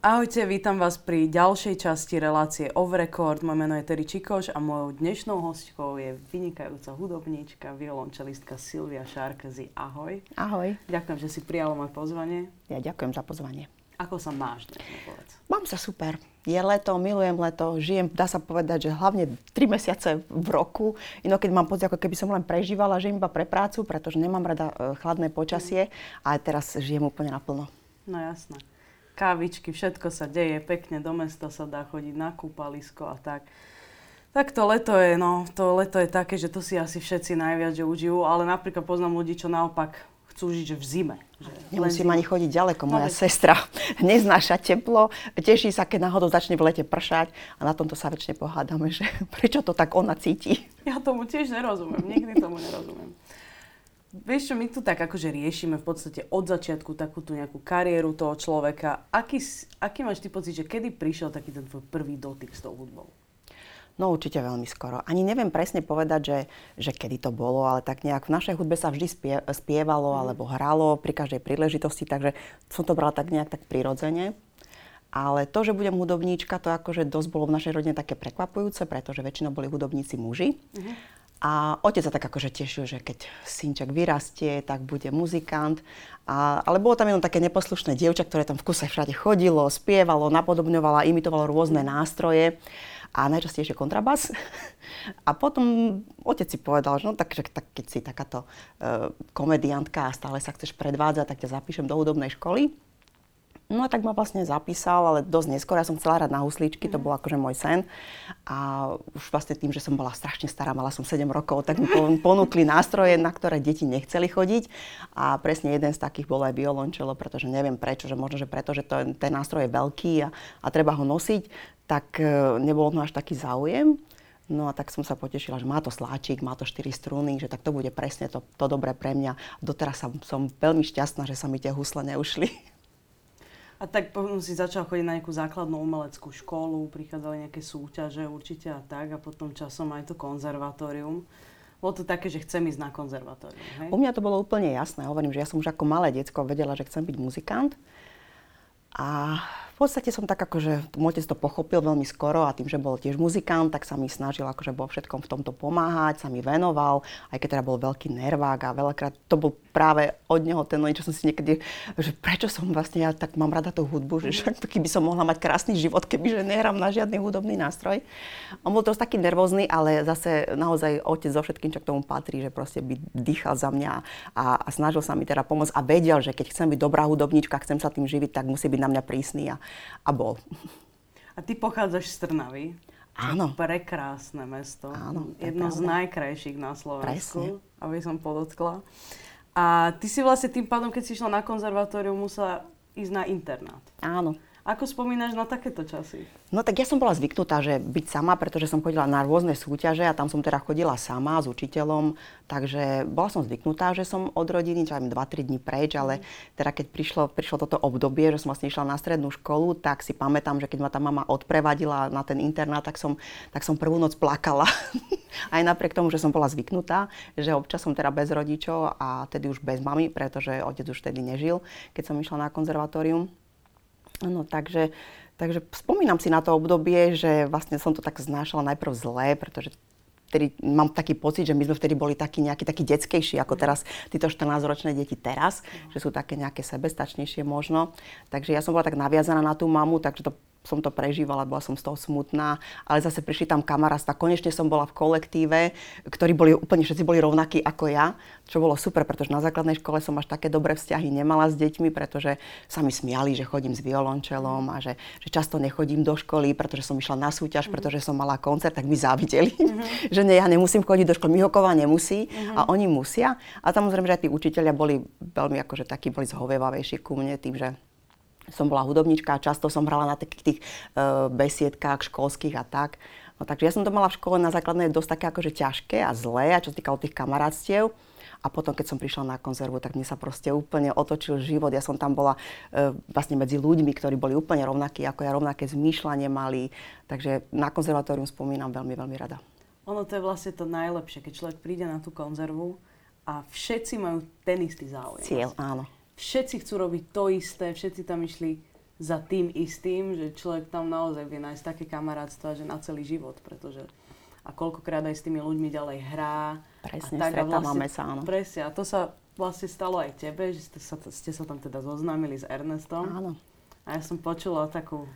Ahojte, vítam vás pri ďalšej časti relácie Off Record. Moje meno je Terry Čikoš a mojou dnešnou hostkou je vynikajúca hudobníčka, violončelistka Silvia Šárkazy. Ahoj. Ahoj. Ďakujem, že si prijala moje pozvanie. Ja ďakujem za pozvanie. Ako sa máš dnes, povedz? Mám sa super. Je leto, milujem leto, žijem, dá sa povedať, že hlavne 3 mesiace v roku. Inokedy mám pocit, ako keby som len prežívala, žijem iba pre prácu, pretože nemám rada e, chladné počasie a teraz žijem úplne naplno. No jasné kávičky, všetko sa deje, pekne do mesta sa dá chodiť na kúpalisko a tak. Tak to leto je, no, to leto je také, že to si asi všetci najviac že užijú, ale napríklad poznám ľudí, čo naopak chcú žiť že v zime. Že Nemusím ani chodiť ďaleko. Moja no, sestra neznáša teplo, teší sa, keď náhodou začne v lete pršať a na tomto sa väčšine pohádame, že prečo to tak ona cíti. Ja tomu tiež nerozumiem, nikdy tomu nerozumiem. Vieš čo, my tu tak akože riešime v podstate od začiatku takú tú nejakú kariéru toho človeka. Aký, aký máš ty pocit, že kedy prišiel taký ten tvoj prvý dotyk s tou hudbou? No určite veľmi skoro. Ani neviem presne povedať, že, že kedy to bolo, ale tak nejak v našej hudbe sa vždy spie, spievalo mm. alebo hralo pri každej príležitosti, takže som to brala tak nejak tak prirodzene. Ale to, že budem hudobníčka, to akože dosť bolo v našej rodine také prekvapujúce, pretože väčšinou boli hudobníci muži. Mm-hmm. A otec sa tak akože tešil, že keď synček vyrastie, tak bude muzikant. A, ale bolo tam jenom také neposlušné dievča, ktoré tam v kuse všade chodilo, spievalo, napodobňovalo, imitovalo rôzne nástroje a najčastejšie kontrabas. A potom otec si povedal, že no tak, že, tak keď si takáto uh, komediantka a stále sa chceš predvádzať, tak ťa zapíšem do hudobnej školy. No a tak ma vlastne zapísal, ale dosť neskôr. Ja som chcela hrať na husličky, to bol akože môj sen. A už vlastne tým, že som bola strašne stará, mala som 7 rokov, tak mi ponúkli nástroje, na ktoré deti nechceli chodiť. A presne jeden z takých bol aj violončelo, pretože neviem prečo, že možno, že preto, že to, ten nástroj je veľký a, a treba ho nosiť, tak e, nebolo to až taký záujem. No a tak som sa potešila, že má to sláčik, má to 4 struny, že tak to bude presne to, to dobré pre mňa. Doteraz som, som veľmi šťastná, že sa mi tie husle neušli. A tak potom si začal chodiť na nejakú základnú umeleckú školu, prichádzali nejaké súťaže určite a tak a potom časom aj to konzervatórium. Bolo to také, že chcem ísť na konzervatórium, hej? U mňa to bolo úplne jasné. Hovorím, že ja som už ako malé decko vedela, že chcem byť muzikant. A podstate som tak akože, môj otec to pochopil veľmi skoro a tým, že bol tiež muzikant, tak sa mi snažil akože vo všetkom v tomto pomáhať, sa mi venoval, aj keď teda bol veľký nervák a veľakrát to bol práve od neho ten čo som si niekedy, že prečo som vlastne, ja tak mám rada tú hudbu, že však keby som mohla mať krásny život, keby že nehrám na žiadny hudobný nástroj. On bol dosť taký nervózny, ale zase naozaj otec so všetkým, čo k tomu patrí, že proste by dýchal za mňa a, a snažil sa mi teda pomôcť a vedel, že keď chcem byť dobrá hudobníčka, chcem sa tým živiť, tak musí byť na mňa prísny a, a bol. A ty pochádzaš z Trnavy. Áno. Prekrásne mesto. Áno, Jedno z najkrajších na Slovensku, Presne. aby som podotkla. A ty si vlastne tým pádom, keď si išla na konzervatóriu, musela ísť na internát. Áno. Ako spomínaš na takéto časy? No tak ja som bola zvyknutá, že byť sama, pretože som chodila na rôzne súťaže a tam som teda chodila sama s učiteľom, takže bola som zvyknutá, že som od rodiny, čo aj 2-3 dní preč, ale teda keď prišlo, prišlo toto obdobie, že som vlastne išla na strednú školu, tak si pamätám, že keď ma tá mama odprevadila na ten internát, tak som, tak som prvú noc plakala. aj napriek tomu, že som bola zvyknutá, že občas som teda bez rodičov a tedy už bez mamy, pretože otec už tedy nežil, keď som išla na konzervatórium. No, takže, takže spomínam si na to obdobie, že vlastne som to tak znášala najprv zlé, pretože vtedy mám taký pocit, že my sme vtedy boli takí nejakí takí detskejší ako teraz títo 14-ročné deti teraz, že sú také nejaké sebestačnejšie možno. Takže ja som bola tak naviazaná na tú mamu, takže to som to prežívala, bola som z toho smutná, ale zase prišli tam kamarátstva. Konečne som bola v kolektíve, ktorí boli úplne všetci boli rovnakí ako ja, čo bolo super, pretože na základnej škole som až také dobré vzťahy nemala s deťmi, pretože sa mi smiali, že chodím s violončelom a že, že často nechodím do školy, pretože som išla na súťaž, mm-hmm. pretože som mala koncert, tak mi závideli, mm-hmm. že nie, ja nemusím chodiť do školy. Mihoková nemusí mm-hmm. a oni musia. A samozrejme, že aj tí učiteľia boli veľmi akože takí, boli zhovievavejší ku mne tým, že som bola hudobnička a často som hrala na takých tých uh, besiedkách školských a tak. No, takže ja som to mala v škole na základnej dosť také akože ťažké a zlé, a čo sa týkalo tých kamarátstiev. A potom, keď som prišla na konzervu, tak mne sa proste úplne otočil život. Ja som tam bola e, vlastne medzi ľuďmi, ktorí boli úplne rovnakí ako ja, rovnaké zmýšľanie mali. Takže na konzervatórium spomínam veľmi, veľmi rada. Ono to je vlastne to najlepšie, keď človek príde na tú konzervu a všetci majú ten istý záujem. Cieľ, áno všetci chcú robiť to isté, všetci tam išli za tým istým, že človek tam naozaj vie nájsť také kamarátstva, že na celý život, pretože a koľkokrát aj s tými ľuďmi ďalej hrá. Presne, a tak, a stretávame sa, áno. Presne, a to sa vlastne stalo aj tebe, že ste sa, ste sa tam teda zoznámili s Ernestom. Áno. A ja som počula takú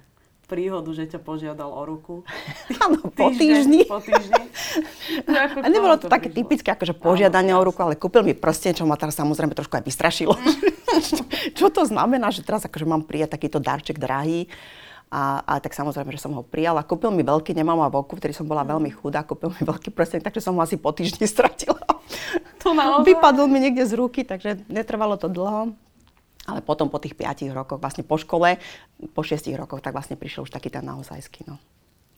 príhodu, že ťa požiadal o ruku. Áno, po týždni. Po týždni. Ako a nebolo to, to také typické, akože požiadanie o ruku, ale kúpil mi prsten, čo ma teraz samozrejme trošku aj vystrašilo. čo to znamená, že teraz akože mám prijať takýto darček drahý. A, a tak samozrejme, že som ho prijala. Kúpil mi veľký, nemám ma voku, vtedy som bola mm. veľmi chudá, kúpil mi veľký prsten, takže som ho asi po týždni stratila. To naozaj? Vypadol mi niekde z ruky, takže netrvalo to dlho. Ale potom po tých 5 rokoch, vlastne po škole, po 6 rokoch, tak vlastne prišiel už taký ten naozajský. No.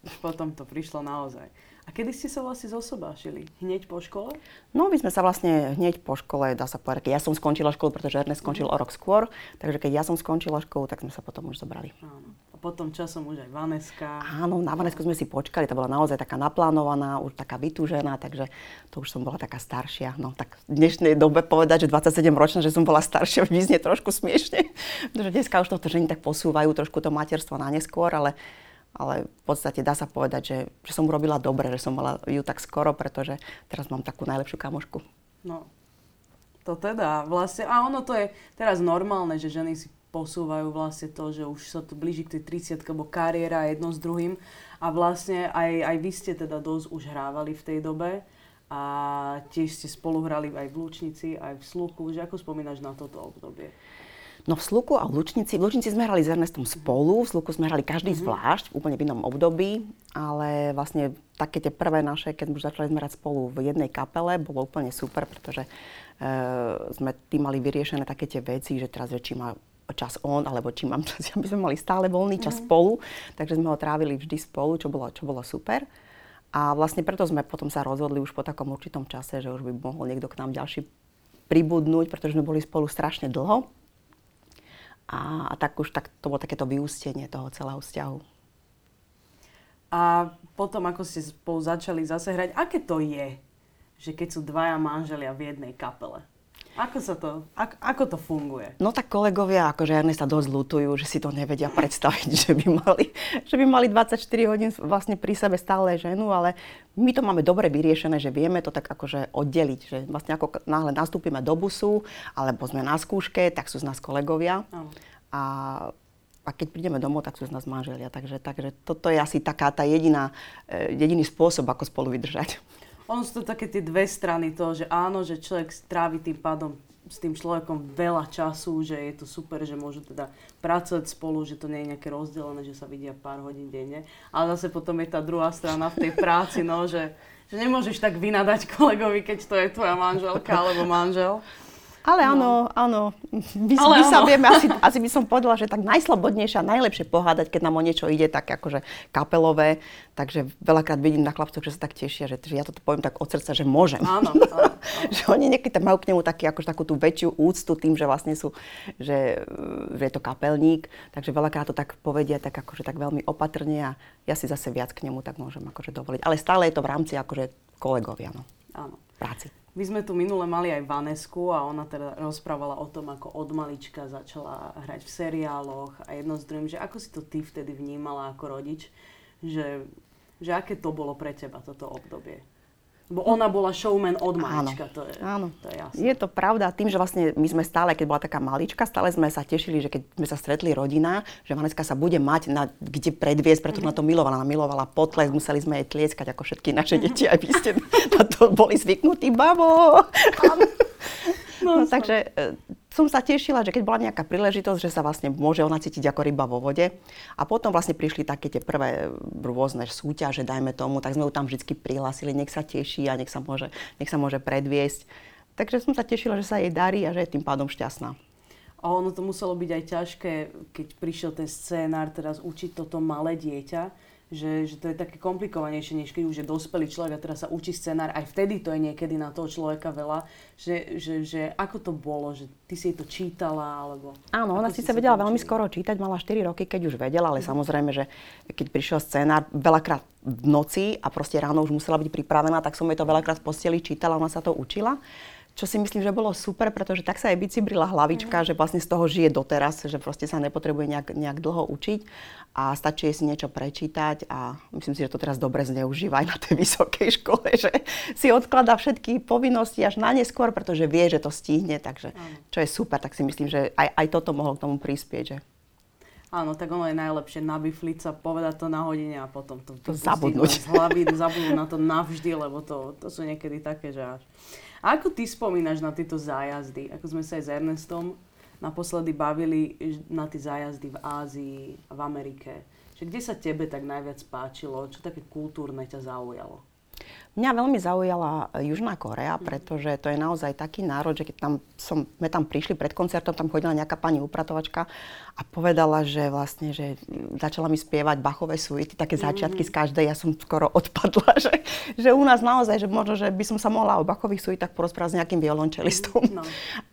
Potom to prišlo naozaj. A kedy ste sa vlastne zosobášili? Hneď po škole? No, my sme sa vlastne hneď po škole, dá sa povedať, keď ja som skončila školu, pretože Ernest skončil mm. o rok skôr, takže keď ja som skončila školu, tak sme sa potom už zobrali. Áno. Potom časom už aj Vaneska. Áno, na Vanesku sme si počkali, to bola naozaj taká naplánovaná, už taká vytúžená, takže to už som bola taká staršia. No tak v dnešnej dobe povedať, že 27 ročná, že som bola staršia, vyznie trošku smiešne, pretože dneska už to ženy tak posúvajú trošku to materstvo na neskôr, ale ale v podstate dá sa povedať, že, že som urobila dobre, že som mala ju tak skoro, pretože teraz mám takú najlepšiu kamošku. No, to teda vlastne, a ono to je teraz normálne, že ženy si posúvajú vlastne to, že už sa to blíži k tej 30 lebo kariéra jedno s druhým a vlastne aj, aj vy ste teda dosť už hrávali v tej dobe a tiež ste spolu hrali aj v Lučnici, aj v Sluchu, že ako spomínaš na toto obdobie? No v Sluku a v Lučnici, v Lučnici sme hrali s Ernestom spolu, v Sluku sme hrali každý mm-hmm. zvlášť, v úplne v inom období, ale vlastne také tie prvé naše, keď už začali sme hrať spolu v jednej kapele, bolo úplne super, pretože e, sme tým mali vyriešené také tie veci, že teraz, či má čas on, alebo či mám čas, aby sme mali stále voľný čas mm-hmm. spolu, takže sme ho trávili vždy spolu, čo bolo, čo bolo super. A vlastne preto sme potom sa rozhodli už po takom určitom čase, že už by mohol niekto k nám ďalší pribudnúť, pretože sme boli spolu strašne dlho. A, a tak už tak, to bolo takéto vyústenie toho celého vzťahu. A potom, ako ste spolu začali zase hrať, aké to je, že keď sú dvaja manželia v jednej kapele? Ako sa to, ako, ako to funguje? No tak kolegovia, akože Ernesta dosť lutujú, že si to nevedia predstaviť, že by mali, že by mali 24 hodín vlastne pri sebe stále ženu, ale my to máme dobre vyriešené, že vieme to tak akože oddeliť, že vlastne ako náhle nastúpime do busu, alebo sme na skúške, tak sú z nás kolegovia. A a keď prídeme domov, tak sú z nás manželia. Takže, takže toto je asi taká tá jediná, e, jediný spôsob, ako spolu vydržať. Ono sú to také tie dve strany toho, že áno, že človek strávi tým pádom s tým človekom veľa času, že je to super, že môžu teda pracovať spolu, že to nie je nejaké rozdelené, že sa vidia pár hodín denne. Ale zase potom je tá druhá strana v tej práci, no, že, že nemôžeš tak vynadať kolegovi, keď to je tvoja manželka alebo manžel. Ale no. áno, áno. My, Ale my áno. sa vieme, asi, asi by som povedala, že tak najslobodnejšie a najlepšie pohádať, keď nám o niečo ide, tak akože kapelové. Takže veľakrát vidím na chlapcoch, že sa tak tešia, že, že ja toto poviem tak od srdca, že môžem. Áno, áno, áno. že oni niekedy majú k nemu taký, akože takú tú väčšiu úctu tým, že vlastne sú, že, že je to kapelník. Takže veľakrát to tak povedia tak akože tak veľmi opatrne a ja si zase viac k nemu tak môžem akože dovoliť. Ale stále je to v rámci akože kolegovia, no. Áno. Práci. My sme tu minule mali aj Vanesku a ona teda rozprávala o tom, ako od malička začala hrať v seriáloch a jedno z druhým, že ako si to ty vtedy vnímala ako rodič, že, že aké to bolo pre teba toto obdobie? Lebo ona bola showman od malička, áno, to je, áno. to je jasné. Je to pravda, tým, že vlastne my sme stále, keď bola taká malička, stále sme sa tešili, že keď sme sa stretli rodina, že Vaneska sa bude mať na, kde predviesť, preto mm-hmm. na to milovala. Ona milovala potles, museli sme jej tlieskať ako všetky naše deti, aj vy ste na to boli zvyknutí, babo. No, no, takže e, som sa tešila, že keď bola nejaká príležitosť, že sa vlastne môže ona cítiť ako ryba vo vode. A potom vlastne prišli také tie prvé rôzne súťaže, dajme tomu, tak sme ju tam vždy prihlásili, nech sa teší a nech sa môže, nech sa môže predviesť. Takže som sa tešila, že sa jej darí a že je tým pádom šťastná. A ono to muselo byť aj ťažké, keď prišiel ten scénár teraz učiť toto malé dieťa, že, že to je také komplikovanejšie, než keď už je dospelý človek a teraz sa učí scenár. Aj vtedy to je niekedy na toho človeka veľa. Že, že, že ako to bolo? Že ty si to čítala? Alebo Áno, ona si sa vedela veľmi skoro čítať. Mala 4 roky, keď už vedela, ale mm. samozrejme, že keď prišiel scenár veľakrát v noci a proste ráno už musela byť pripravená, tak som jej to veľakrát v posteli čítala, ona sa to učila. Čo si myslím, že bolo super, pretože tak sa jej bicibrila hlavička, mm. že vlastne z toho žije doteraz, že proste sa nepotrebuje nejak, nejak dlho učiť a stačí si niečo prečítať a myslím si, že to teraz dobre zneužíva aj na tej vysokej škole, že si odkladá všetky povinnosti až na neskôr, pretože vie, že to stihne, takže čo je super, tak si myslím, že aj, aj toto mohlo k tomu prispieť. Že... Áno, tak ono je najlepšie nabifliť sa, povedať to na hodine a potom to, to, to zabudnúť. Z hlavy, zabudnúť na to navždy, lebo to, to sú niekedy také, že až... Ako ty spomínaš na tieto zájazdy? Ako sme sa aj s Ernestom naposledy bavili na tie zájazdy v Ázii, v Amerike. Že kde sa tebe tak najviac páčilo? Čo také kultúrne ťa zaujalo? Mňa veľmi zaujala e, Južná Korea, mhm. pretože to je naozaj taký národ, že keď tam som, sme tam prišli pred koncertom, tam chodila nejaká pani upratovačka a povedala, že vlastne, že začala mi spievať Bachové suity, také začiatky z každej, ja som skoro odpadla, že, že u nás naozaj, že možno, že by som sa mohla o Bachových suitách porozprávať s nejakým violončelistom. No.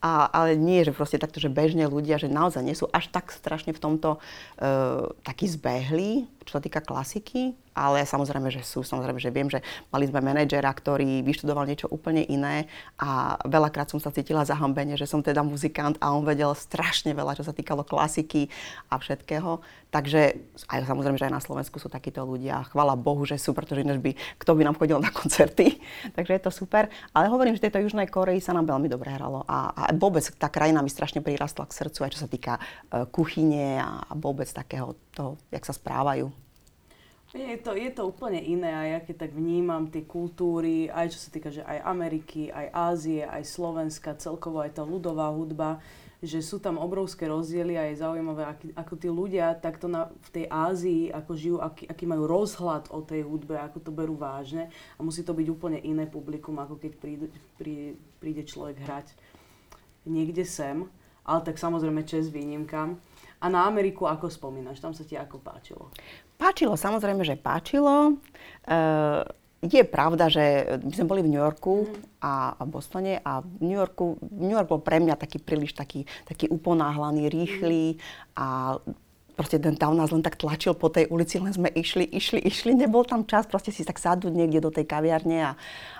A, ale nie, že proste takto, že bežne ľudia, že naozaj nie sú až tak strašne v tomto uh, takí zbehlí, čo sa týka klasiky, ale samozrejme, že sú, samozrejme, že viem, že mali sme manažera, ktorý vyštudoval niečo úplne iné a veľakrát som sa cítila zahambene, že som teda muzikant a on vedel strašne veľa, čo sa týkalo klasiky a všetkého. Takže aj samozrejme, že aj na Slovensku sú takíto ľudia. Chvala Bohu, že sú, pretože ináč by, kto by nám chodil na koncerty. Takže je to super. Ale hovorím, že tejto Južnej Koreji sa nám veľmi dobre hralo. A, a vôbec tá krajina mi strašne prirastla k srdcu, aj čo sa týka uh, kuchyne a, a vôbec takého toho, jak sa správajú. Je to, je to úplne iné a ja keď tak vnímam tie kultúry, aj čo sa týka, že aj Ameriky, aj Ázie, aj Slovenska, celkovo aj tá ľudová hudba, že sú tam obrovské rozdiely a je zaujímavé, aký, ako tí ľudia takto na, v tej Ázii, ako žijú, aký, aký majú rozhľad o tej hudbe, ako to berú vážne a musí to byť úplne iné publikum, ako keď príde, príde, príde človek hrať niekde sem, ale tak samozrejme čes výnimkám. A na Ameriku ako spomínaš? Tam sa ti ako páčilo? Páčilo, samozrejme, že páčilo. Uh, je pravda, že my sme boli v New Yorku a, a Bostone a v New Yorku, New York bol pre mňa taký príliš taký, taký uponáhlaný, rýchly a proste ten tam nás len tak tlačil po tej ulici, len sme išli, išli, išli, nebol tam čas proste si tak sadnúť niekde do tej kaviarne a,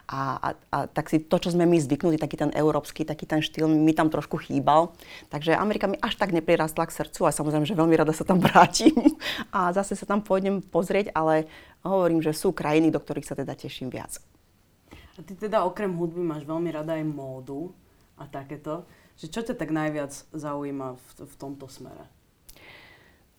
a, a, a tak si to, čo sme my zvyknutí, taký ten európsky, taký ten štýl, mi tam trošku chýbal. Takže Amerika mi až tak neprirastla k srdcu a samozrejme, že veľmi rada sa tam vrátim a zase sa tam pôjdem pozrieť, ale hovorím, že sú krajiny, do ktorých sa teda teším viac. A ty teda okrem hudby máš veľmi rada aj módu a takéto. Že čo ťa tak najviac zaujíma v, v tomto smere?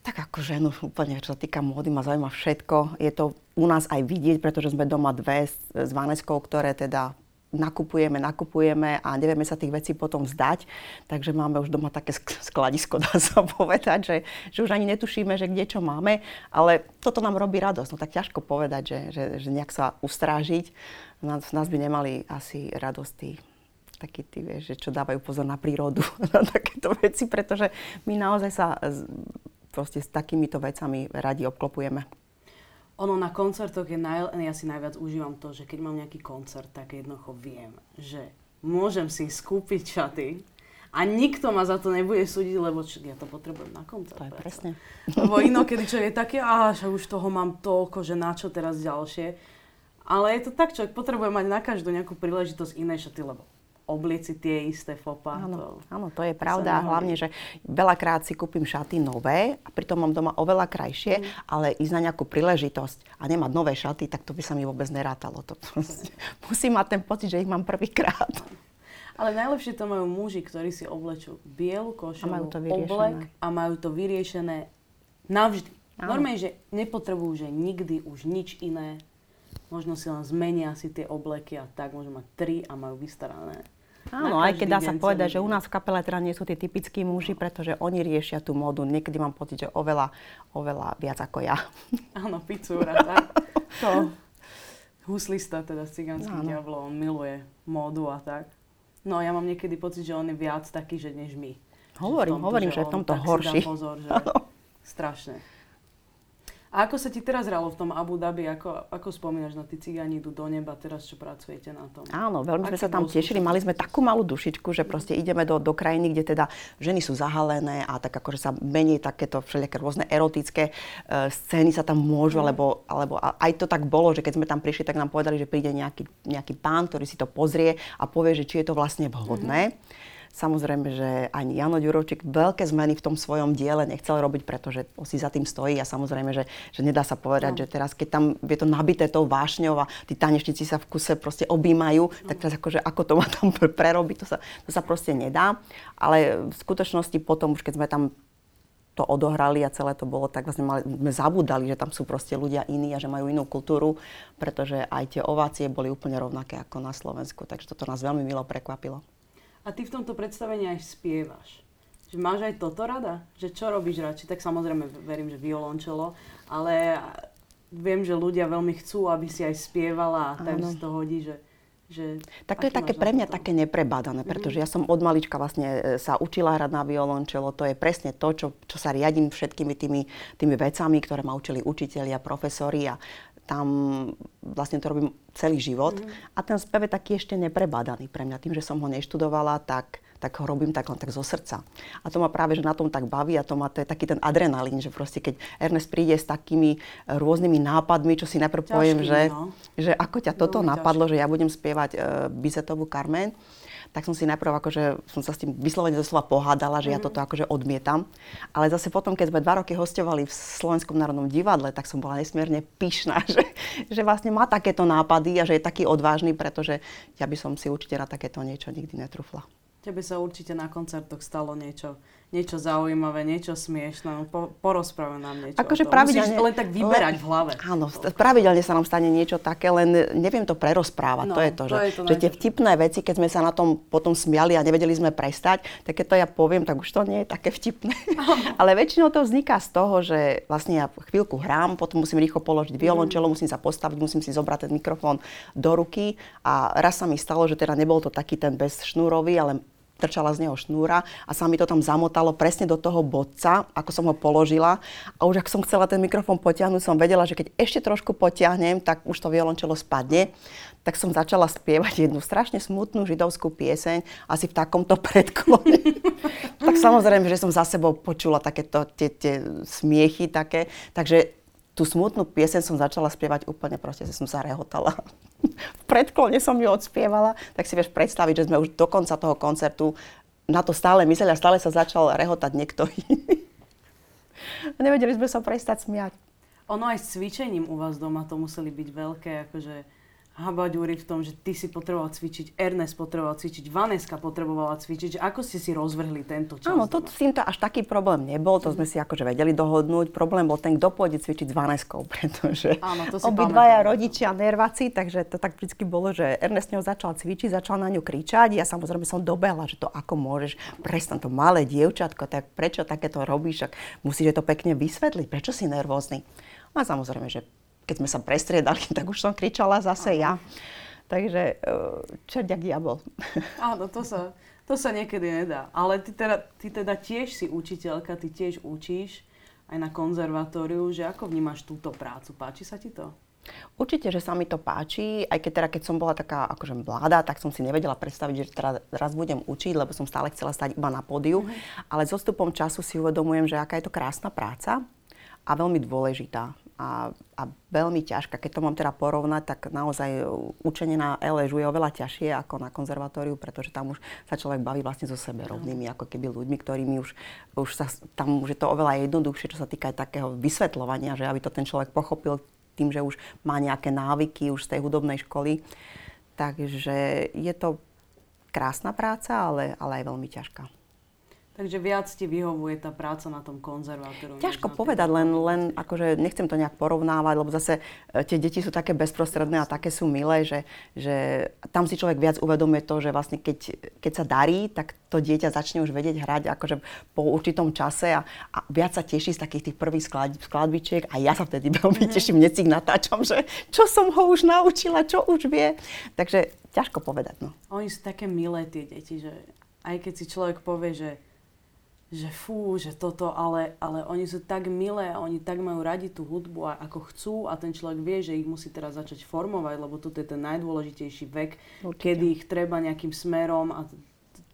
Tak ako ženu úplne, čo sa týka módy, ma zaujíma všetko. Je to u nás aj vidieť, pretože sme doma dve s, s Vaneskou, ktoré teda nakupujeme, nakupujeme a nevieme sa tých vecí potom vzdať. Takže máme už doma také skladisko, dá sa povedať, že, že už ani netušíme, že kde čo máme. Ale toto nám robí radosť. No tak ťažko povedať, že, že, že nejak sa ustrážiť. Nás, nás by nemali asi radosti takí tí, vieš, že čo dávajú pozor na prírodu, na takéto veci, pretože my naozaj sa proste s takýmito vecami radi obklopujeme. Ono na koncertoch je, naj, ja si najviac užívam to, že keď mám nejaký koncert, tak jednoducho viem, že môžem si skúpiť šaty a nikto ma za to nebude súdiť, lebo č- ja to potrebujem na koncert. To je presne. Lebo inokedy čo je také, že už toho mám toľko, že na čo teraz ďalšie. Ale je to tak, človek potrebuje mať na každú nejakú príležitosť iné šaty, lebo obliec si tie isté fopa. Áno, to, áno, to je pravda. Hlavne, že veľakrát si kúpim šaty nové a pritom mám doma oveľa krajšie, mm. ale ísť na nejakú príležitosť a nemať nové šaty, tak to by sa mi vôbec nerátalo. To proste, musím mať ten pocit, že ich mám prvýkrát. Ale najlepšie to majú muži, ktorí si oblečú bielu košelu, oblek a majú to vyriešené navždy. Normálne, že nepotrebujú, že nikdy už nič iné. Možno si len zmenia si tie obleky a tak môžu mať tri a majú vystarané. Áno, aj keď dá sa povedať, že u nás v kapele teda nie sú tí typickí muži, pretože oni riešia tú módu. Niekedy mám pocit, že oveľa, oveľa viac ako ja. Áno, picúra, tak. To huslista, teda s cigánskym diablom, on miluje módu a tak. No ja mám niekedy pocit, že on je viac taký, že než my. Hovorím, že tomto, hovorím, že, že v tomto horší. pozor, že strašne. A ako sa ti teraz hralo v tom Abu Dhabi? Ako, ako spomínaš na tí cigáni idú do neba, teraz čo pracujete na tom? Áno, veľmi sme sa tam tešili. Mali sme takú malú dušičku, že proste ideme do, do krajiny, kde teda ženy sú zahalené a tak akože sa menej takéto všelijaké rôzne erotické uh, scény sa tam môžu, mm. alebo, alebo aj to tak bolo, že keď sme tam prišli, tak nám povedali, že príde nejaký, nejaký pán, ktorý si to pozrie a povie, že či je to vlastne vhodné. Mm. Samozrejme, že ani Jano Ďurovčík veľké zmeny v tom svojom diele nechcel robiť, pretože si za tým stojí a samozrejme, že, že nedá sa povedať, no. že teraz, keď tam je to nabité tou vášňou a tí tanečníci sa v kuse proste objímajú, no. tak teraz akože ako to má tam prerobiť, to sa, to sa proste nedá. Ale v skutočnosti potom, už keď sme tam to odohrali a celé to bolo, tak vlastne mali, sme zabudali, že tam sú proste ľudia iní a že majú inú kultúru, pretože aj tie ovácie boli úplne rovnaké ako na Slovensku. Takže toto nás veľmi milo prekvapilo. A ty v tomto predstavení aj spievaš. Že máš aj toto rada? Že čo robíš radšej? Tak samozrejme verím, že violončelo, ale viem, že ľudia veľmi chcú, aby si aj spievala a tak si to hodí, že že tak to je také pre mňa také neprebádané, mhm. pretože ja som od malička vlastne e, sa učila hrať na violončelo. To je presne to, čo, čo sa riadím všetkými tými, tými vecami, ktoré ma učili učitelia, profesori a tam vlastne to robím celý život. Mm. A ten spev je taký ešte neprebádaný pre mňa. Tým, že som ho neštudovala, tak, tak ho robím tak len tak zo srdca. A to ma práve, že na tom tak baví a to, má, to je taký ten adrenalín, že proste keď Ernest príde s takými rôznymi nápadmi, čo si najprv poviem, že, no. že ako ťa toto Veľmi napadlo, ťažký. že ja budem spievať uh, Bizetovú Carmen, tak som si najprv akože, som sa s tým vyslovene doslova pohádala, že mm. ja mhm. toto akože odmietam. Ale zase potom, keď sme dva roky hostovali v Slovenskom národnom divadle, tak som bola nesmierne pyšná, že, že vlastne má takéto nápady a že je taký odvážny, pretože ja by som si určite na takéto niečo nikdy netrúfla. Tebe sa určite na koncertoch stalo niečo, niečo zaujímavé, niečo smiešné. No, po, porozprávaj nám niečo. Akože pravidelne... Musíš len tak vyberať v hlave. Áno, pravidelne sa nám stane niečo také, len neviem to prerozprávať. No, to je to, to že, je to že tie vtipné veci, keď sme sa na tom potom smiali a nevedeli sme prestať, tak keď to ja poviem, tak už to nie je také vtipné. Ale väčšinou to vzniká z toho, že vlastne ja chvíľku hrám, potom musím rýchlo položiť violončelo, mm. musím sa postaviť, musím si zobrať ten mikrofón do ruky a raz sa mi stalo, že teda nebol to taký ten bezšnúrový, ale trčala z neho šnúra a sa mi to tam zamotalo presne do toho bodca, ako som ho položila. A už ak som chcela ten mikrofón potiahnuť, som vedela, že keď ešte trošku potiahnem, tak už to violončelo spadne. Tak som začala spievať jednu strašne smutnú židovskú pieseň, asi v takomto predklone. tak samozrejme, že som za sebou počula takéto tie, tie smiechy také. Takže tú smutnú piesen som začala spievať úplne proste, som sa rehotala. v predklone som ju odspievala, tak si vieš predstaviť, že sme už do konca toho koncertu na to stále mysleli a stále sa začal rehotať niekto iný. nevedeli sme sa prestať smiať. Ono aj s cvičením u vás doma to museli byť veľké, akože habaďúry v tom, že ty si potreboval cvičiť, Ernest potreboval cvičiť, Vaneska potrebovala cvičiť. Že ako ste si rozvrhli tento čas? Áno, to s týmto až taký problém nebol, to sme si akože vedeli dohodnúť. Problém bol ten, kto pôjde cvičiť s Vaneskou, pretože Áno, to si obidvaja rodičia nerváci, takže to tak vždy bolo, že Ernest ňou začal cvičiť, začal na ňu kričať. Ja samozrejme som dobehla, že to ako môžeš, prestan to malé dievčatko, tak prečo takéto robíš, tak musíš to pekne vysvetliť, prečo si nervózny. A samozrejme, že keď sme sa prestriedali, tak už som kričala zase ja. Takže e, čerďak diabol. Áno, to sa, to sa niekedy nedá. Ale ty teda, ty teda tiež si učiteľka, ty tiež učíš aj na konzervatóriu, že ako vnímaš túto prácu? Páči sa ti to? Určite, že sa mi to páči, aj keď teda, keď som bola taká akože mladá, tak som si nevedela predstaviť, že teraz raz budem učiť, lebo som stále chcela stať iba na pódiu. Mm-hmm. Ale so stupom času si uvedomujem, že aká je to krásna práca a veľmi dôležitá a, a veľmi ťažká. Keď to mám teda porovnať, tak naozaj učenie na LEŽu je oveľa ťažšie ako na konzervatóriu, pretože tam už sa človek baví vlastne so sebe rovnými, ako keby ľuďmi, ktorými už, už sa, tam už je to oveľa jednoduchšie, čo sa týka aj takého vysvetľovania, že aby to ten človek pochopil tým, že už má nejaké návyky už z tej hudobnej školy. Takže je to krásna práca, ale, ale aj veľmi ťažká. Takže viac ti vyhovuje tá práca na tom konzervatóriu? Ťažko povedať, len, len akože nechcem to nejak porovnávať, lebo zase e, tie deti sú také bezprostredné a také sú milé, že, že tam si človek viac uvedomuje to, že vlastne keď, keď sa darí, tak to dieťa začne už vedieť hrať akože po určitom čase a, a viac sa teší z takých tých prvých sklad, skladbičiek a ja sa vtedy veľmi mm-hmm. teším, necik natáčam, že čo som ho už naučila, čo už vie. Takže ťažko povedať. No. Oni sú také milé tie deti, že aj keď si človek povie, že že fú, že toto, ale, ale oni sú tak milé a oni tak majú radi tú hudbu a ako chcú a ten človek vie, že ich musí teraz začať formovať, lebo toto je ten najdôležitejší vek, Určite. kedy ich treba nejakým smerom a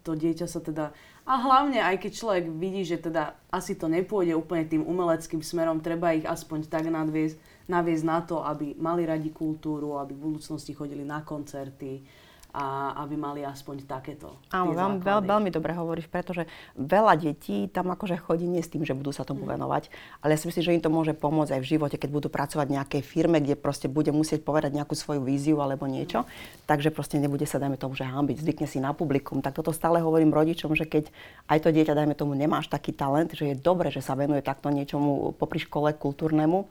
to dieťa sa teda... A hlavne aj keď človek vidí, že teda asi to nepôjde úplne tým umeleckým smerom, treba ich aspoň tak nadviesť, naviesť na to, aby mali radi kultúru, aby v budúcnosti chodili na koncerty, a aby mali aspoň takéto. Áno, veľmi, veľ, veľmi dobre hovoríš, pretože veľa detí tam akože chodí nie s tým, že budú sa tomu mm. venovať, ale ja si myslím, že im to môže pomôcť aj v živote, keď budú pracovať v nejakej firme, kde proste bude musieť povedať nejakú svoju víziu alebo niečo, mm. takže proste nebude sa, dajme tomu, že hambiť, zvykne si na publikum. Tak toto stále hovorím rodičom, že keď aj to dieťa, dajme tomu, nemáš taký talent, že je dobre, že sa venuje takto niečomu popri škole kultúrnemu,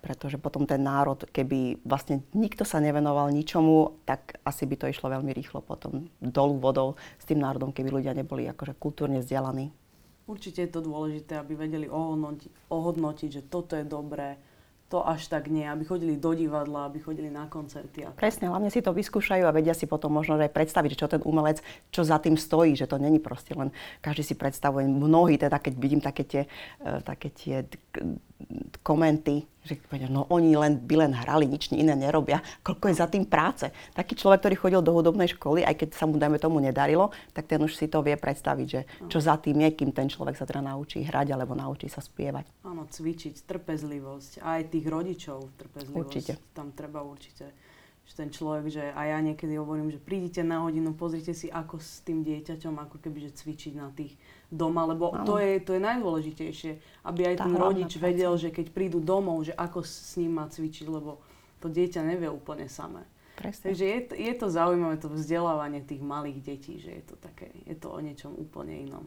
pretože potom ten národ, keby vlastne nikto sa nevenoval ničomu, tak asi by to išlo veľmi rýchlo potom dolu vodou s tým národom, keby ľudia neboli akože kultúrne vzdelaní. Určite je to dôležité, aby vedeli ohodnotiť, ohodnotiť že toto je dobré, to až tak nie, aby chodili do divadla, aby chodili na koncerty. A Presne, hlavne si to vyskúšajú a vedia si potom možno aj predstaviť, čo ten umelec, čo za tým stojí, že to není proste len, každý si predstavuje, mnohí teda, keď vidím také tie, uh, také tie komenty, že no oni len, by len hrali, nič iné nerobia. Koľko je za tým práce. Taký človek, ktorý chodil do hudobnej školy, aj keď sa mu, dajme tomu, nedarilo, tak ten už si to vie predstaviť, že čo za tým je, kým ten človek sa teda naučí hrať alebo naučí sa spievať. Áno, cvičiť, trpezlivosť. Aj tých rodičov trpezlivosť. Určite. Tam treba určite že ten človek, že a ja niekedy hovorím, že prídite na hodinu, pozrite si, ako s tým dieťaťom, ako keby, že cvičiť na tých doma, lebo to je, to je najdôležitejšie, aby aj tá ten rodič práca. vedel, že keď prídu domov, že ako s ním má cvičiť, lebo to dieťa nevie úplne samé. Presne. Takže je, je to zaujímavé to vzdelávanie tých malých detí, že je to také, je to o niečom úplne inom.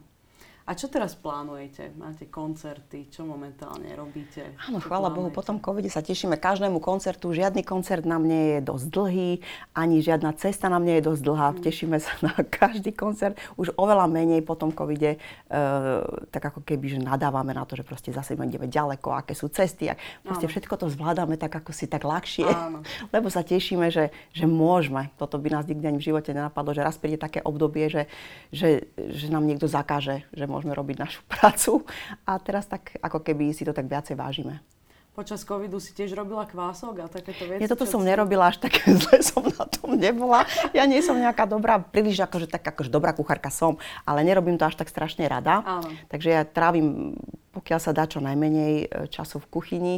A čo teraz plánujete? Máte koncerty? Čo momentálne robíte? Áno, chvála Bohu, po tom covide sa tešíme každému koncertu. Žiadny koncert nám nie je dosť dlhý, ani žiadna cesta nám nie je dosť dlhá. Mm. Tešíme sa na každý koncert. Už oveľa menej po tom covide, uh, tak ako keby, že nadávame na to, že proste zase ideme ďaleko, aké sú cesty. A proste Áno. všetko to zvládame tak, ako si tak ľahšie. Áno. Lebo sa tešíme, že, že môžeme. Toto by nás nikdy ani v živote nenapadlo, že raz príde také obdobie, že, že, že nám niekto zakáže, že môžeme robiť našu prácu. A teraz tak ako keby si to tak viacej vážime. Počas covidu si tiež robila kvások a takéto veci? Ja toto som nerobila, až tak zle som na tom nebola. Ja nie som nejaká dobrá, príliš akože, tak akože dobrá kuchárka som, ale nerobím to až tak strašne rada. Áno. Takže ja trávim, pokiaľ sa dá čo najmenej e, času v kuchyni.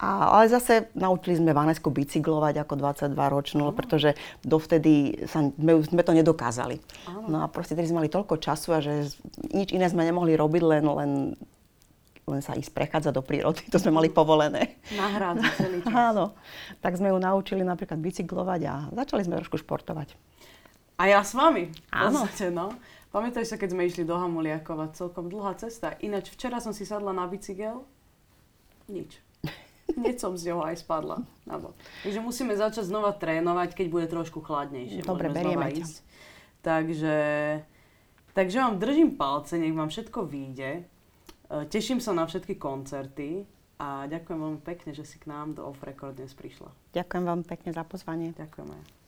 A, ale zase naučili sme Vanesku bicyklovať ako 22-ročnú, pretože dovtedy sa, sme, sme to nedokázali. Áno. No a proste tedy sme mali toľko času a že nič iné sme nemohli robiť, len, len len sa ísť prechádzať do prírody, to sme mali povolené. Na celý čas. Áno, tak sme ju naučili napríklad bicyklovať a začali sme trošku športovať. A ja s vami. Áno. Podstate, no. Pamätaj sa, keď sme išli do Hamuliakova, celkom dlhá cesta. Ináč včera som si sadla na bicykel, nič. Hneď som z neho aj spadla na. Takže musíme začať znova trénovať, keď bude trošku chladnejšie. Dobre, berieme ťa. Takže, takže vám držím palce, nech vám všetko vyjde. E, teším sa na všetky koncerty a ďakujem veľmi pekne, že si k nám do Off Record dnes prišla. Ďakujem vám pekne za pozvanie. Ďakujeme.